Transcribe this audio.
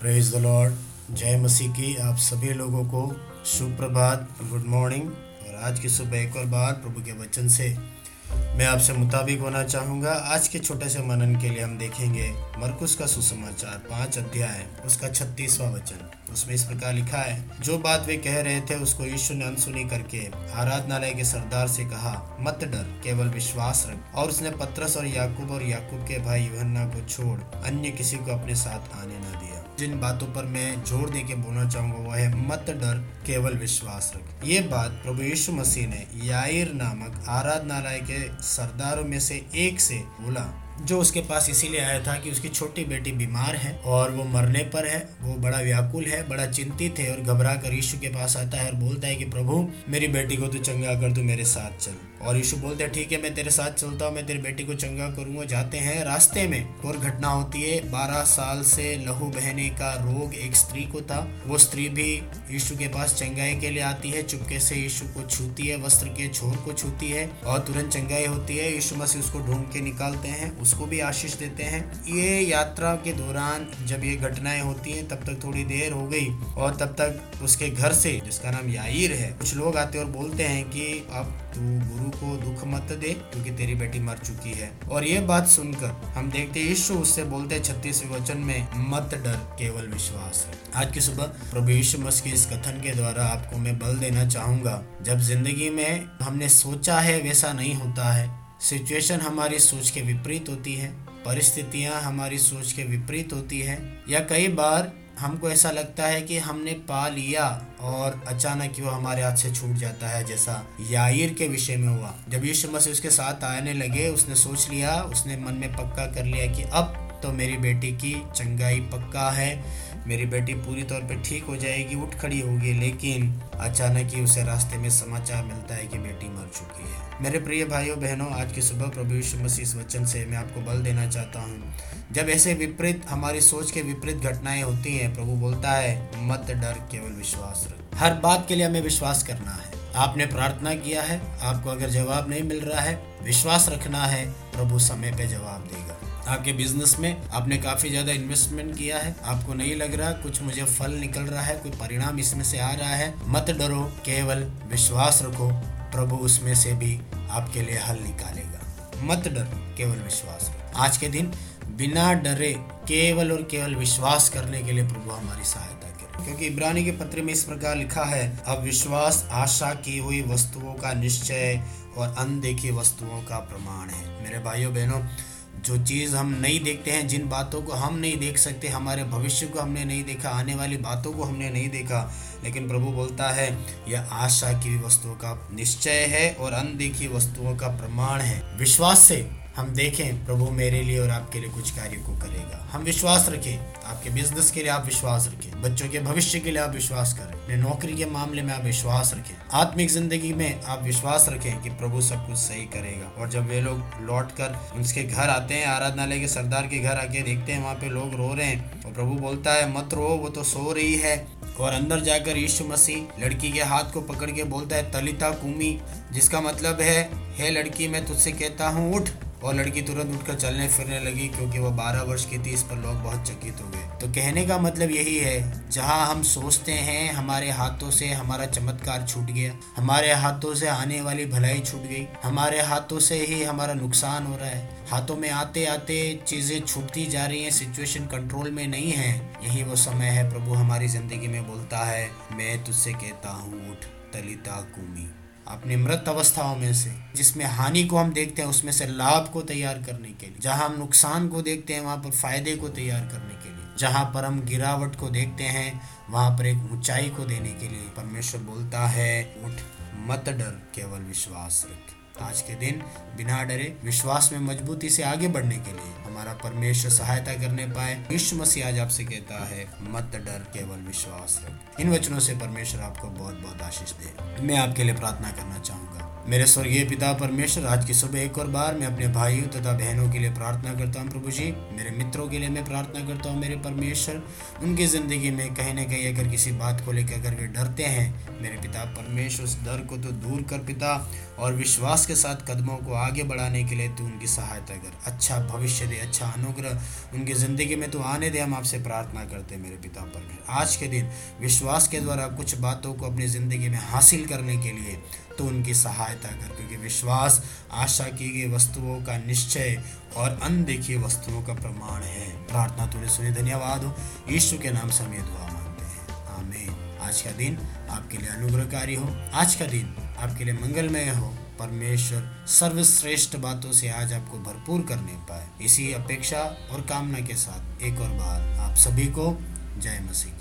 Praise the Lord जय मसीह की आप सभी लोगों को सुप्रभात गुड मॉर्निंग और आज की सुबह एक और बार प्रभु के वचन से मैं आपसे मुताबिक होना चाहूँगा। आज के छोटे से मनन के लिए हम देखेंगे मरकुस का सुसमाचार, पाँच अध्याय, उसका छत्तीसवां वचन। उसमें इस प्रकार लिखा है, जो बात वे कह रहे थे, उसको यीशु ने अनसुनी करके आराधनालय के सरदार से कहा, मत डर, केवल विश्वास रख। और उसने पत्रस और याकूब और याकूब के भाई यूहन्ना को छोड़, अन्य किसी को अपने साथ आने न दिया। जिन बातों पर मैं ज़ोर दे के बोलना चाहूँगा वह है मत डर, केवल विश्वास रख। ये बात प्रभु यीशु मसीह ने याइर नामक आराधनालय के सरदारों में से एक से बोला। जो उसके पास इसीलिए आया था कि उसकी छोटी बेटी बीमार है और वो मरने पर है, वो बड़ा व्याकुल है, बड़ा चिंतित है और घबरा कर यीशु के पास आता है और बोलता है कि, प्रभु, मेरी बेटी को तो चंगा कर, तू मेरे साथ चल। और यीशु बोलते हैं, ठीक है, मैं तेरे साथ चलता हूँ, मैं तेरी बेटी को चंगा करूँगा। जाते हैं रास्ते में और घटना होती है, बारह साल से लहू बहने का रोग एक स्त्री को था। वो स्त्री भी यीशु के पास चंगाई के लिए आती है, चुपके से यीशु को छूती है, वस्त्र के छोर को छूती है और तुरंत चंगाई होती है। यीशु मसीह उसको ढूंढ के निकालते हैं उसको भी आशीष देते हैं। ये यात्रा के दौरान जब ये घटनाएँ होती हैं, तब तक थोड़ी देर हो गई और तब तक उसके घर से, जिसका नाम याईर है, कुछ लोग आते और बोलते हैं कि, अब तू गुरु को दुख मत दे, क्योंकि तेरी बेटी मर चुकी है। और ये बात सुनकर हम देखते यीशु उससे बोलते छत्तीस वचन में, मत डर, केवल विश्वास है। आज की सुबह प्रभु यीशु मसीह के इस कथन के द्वारा आपको मैं बल देना चाहूँगा। जब ज़िंदगी में हमने सोचा है, वैसा नहीं होता है। सिचुएशन हमारी सोच के विपरीत होती है, परिस्थितियाँ हमारी सोच के विपरीत होती है, या कई बार हमको ऐसा लगता है कि हमने पा लिया और अचानक वो हमारे हाथ से छूट जाता है, जैसा याइर के विषय में हुआ। जब यीशु मसीह उसके साथ आने लगे, उसने सोच लिया, उसने मन में पक्का कर लिया कि अब तो मेरी बेटी की चंगाई पक्का है। मेरी बेटी पूरी तौर पे ठीक हो जाएगी, उठ खड़ी होगी, लेकिन अचानक ही उसे रास्ते में समाचार मिलता है कि बेटी मर चुकी है। मेरे प्रिय भाइयों, बहनों, आज की सुबह प्रभु यीशु मसीह इस वचन से मैं आपको बल देना चाहता हूँ। जब ऐसे विपरीत, हमारी सोच के विपरीत घटनाएँ होती हैं, प्रभु बोलता है, मत डर, केवल विश्वास रख। हर बात के लिए हमें विश्वास करना है। आपने प्रार्थना किया है, आपको अगर जवाब नहीं मिल रहा है, विश्वास रखना है, प्रभु समय पे जवाब देगा। आपके बिज़नेस में आपने काफ़ी ज़्यादा इन्वेस्टमेंट किया है। आपको नहीं लग रहा, कुछ मुझे फल निकल रहा है, कोई परिणाम इसमें से आ रहा है? मत डरो, केवल विश्वास रखो, प्रभु उसमें से भी आपके लिए हल निकालेगा। मत डर, केवल विश्वास रखो। आज के दिन बिना डरे, केवल और केवल विश्वास करने के लिए प्रभु हमारी सहायता करे। क्योंकि इब्रानी के पत्र में इस प्रकार लिखा है, अब विश्वास, आशा की हुई वस्तुओं का निश्चय और अनदेखी वस्तुओं का प्रमाण है। मेरे भाइयों, बहनों जो चीज़ हम नहीं देखते हैं, जिन बातों को हम नहीं देख सकते, हमारे भविष्य को हमने नहीं देखा, आने वाली बातों को हमने नहीं देखा, लेकिन प्रभु बोलता है, यह आशा की वस्तुओं का निश्चय है और अनदेखी वस्तुओं का प्रमाण है। विश्वास से हम देखें प्रभु मेरे लिए और आपके लिए कुछ कार्य को करेगा। हम विश्वास रखें, आपके बिज़नेस के लिए आप विश्वास रखें, बच्चों के भविष्य के लिए आप विश्वास करें, अपने नौकरी के मामले में आप विश्वास रखें, आत्मिक ज़िंदगी में आप विश्वास रखें कि प्रभु सब कुछ सही करेगा। और जब वे लोग लौट कर उसके घर आते हैं, आराधनालय के सरदार के घर आके देखते हैं, वहाँ पे लोग रो रहे हैं और प्रभु बोलता है, मत रो, वो तो सो रही है। और अंदर जाकर यीशु मसीह लड़की के हाथ को पकड़ के बोलता है, तलिता कुमी, जिसका मतलब है, हे लड़की, मैं तुझसे कहता हूँ, उठ। और लड़की तुरंत उठकर चलने फिरने लगी क्योंकि वह बारह वर्ष की थी, इस पर लोग बहुत चकित हो गए। तो कहने का मतलब यही है, जहाँ हम सोचते हैं, हमारे हाथों से हमारा चमत्कार छूट गया। हमारे हाथों से आने वाली भलाई छूट गई। हमारे हाथों से ही हमारा नुकसान हो रहा है। हाथों में आते आते चीज़ें छूटती जा रही हैं सिचुएशन कंट्रोल में नहीं है। यही वो समय है, प्रभु हमारी ज़िंदगी में बोलता है, मैं तुझसे कहता हूँ, उठ, तलिता कुमी। अपनी मृत अवस्थाओं में से, जिसमें हानि को हम देखते हैं, उसमें से लाभ को तैयार करने के लिए। जहाँ हम नुकसान को देखते हैं, वहाँ पर फ़ायदे को तैयार करने के लिए। जहाँ पर हम गिरावट को देखते हैं, वहाँ पर एक ऊंचाई को देने के लिए। परमेश्वर बोलता है, उठ, मत डर, केवल विश्वास रख। आज के दिन, बिना डरे विश्वास में मजबूती से आगे बढ़ने के लिए हमारा परमेश्वर सहायता करने पाए। विश्व मसीह आज आपसे कहता है, मत डर, केवल विश्वास रख। इन वचनों से परमेश्वर आपको बहुत बहुत आशीष दे। मैं आपके लिए प्रार्थना करना चाहूँगा। मेरे स्वर्गीय पिता परमेश्वर, आज की सुबह एक और बार मैं अपने भाइयों तथा बहनों के लिए प्रार्थना करता हूँ प्रभु जी। मेरे मित्रों के लिए मैं प्रार्थना करता हूँ मेरे परमेश्वर। उनकी ज़िंदगी में कहीं ना कहीं अगर किसी बात को लेकर अगर वे डरते हैं, मेरे पिता परमेश्वर, उस डर को तो दूर कर पिता, और विश्वास के साथ कदमों को आगे बढ़ाने के लिए तू उनकी सहायता कर। अच्छा भविष्य दे अच्छा अनुग्रह उनकी ज़िंदगी में तो आने दे, हम आपसे प्रार्थना करते हैं मेरे पिता परमेश्वर। आज के दिन विश्वास के द्वारा कुछ बातों को अपनी ज़िंदगी में हासिल करने के लिए तो उनकी सहायता कर, क्योंकि विश्वास, आशा की गई वस्तुओं का निश्चय और अनदेखी वस्तुओं का प्रमाण है। प्रार्थना तुझे सुनी, धन्यवाद हो। यीशु के नाम से हम ये दुआ मांगते हैं। आमीन। आज का दिन आपके लिए अनुग्रहकारी हो। आज का दिन आपके लिए मंगलमय हो। परमेश्वर सर्वश्रेष्ठ बातों से आज आपको भरपूर करने पाए। इसी अपेक्षा और कामना के साथ एक और बार आप सभी को जय मसीह।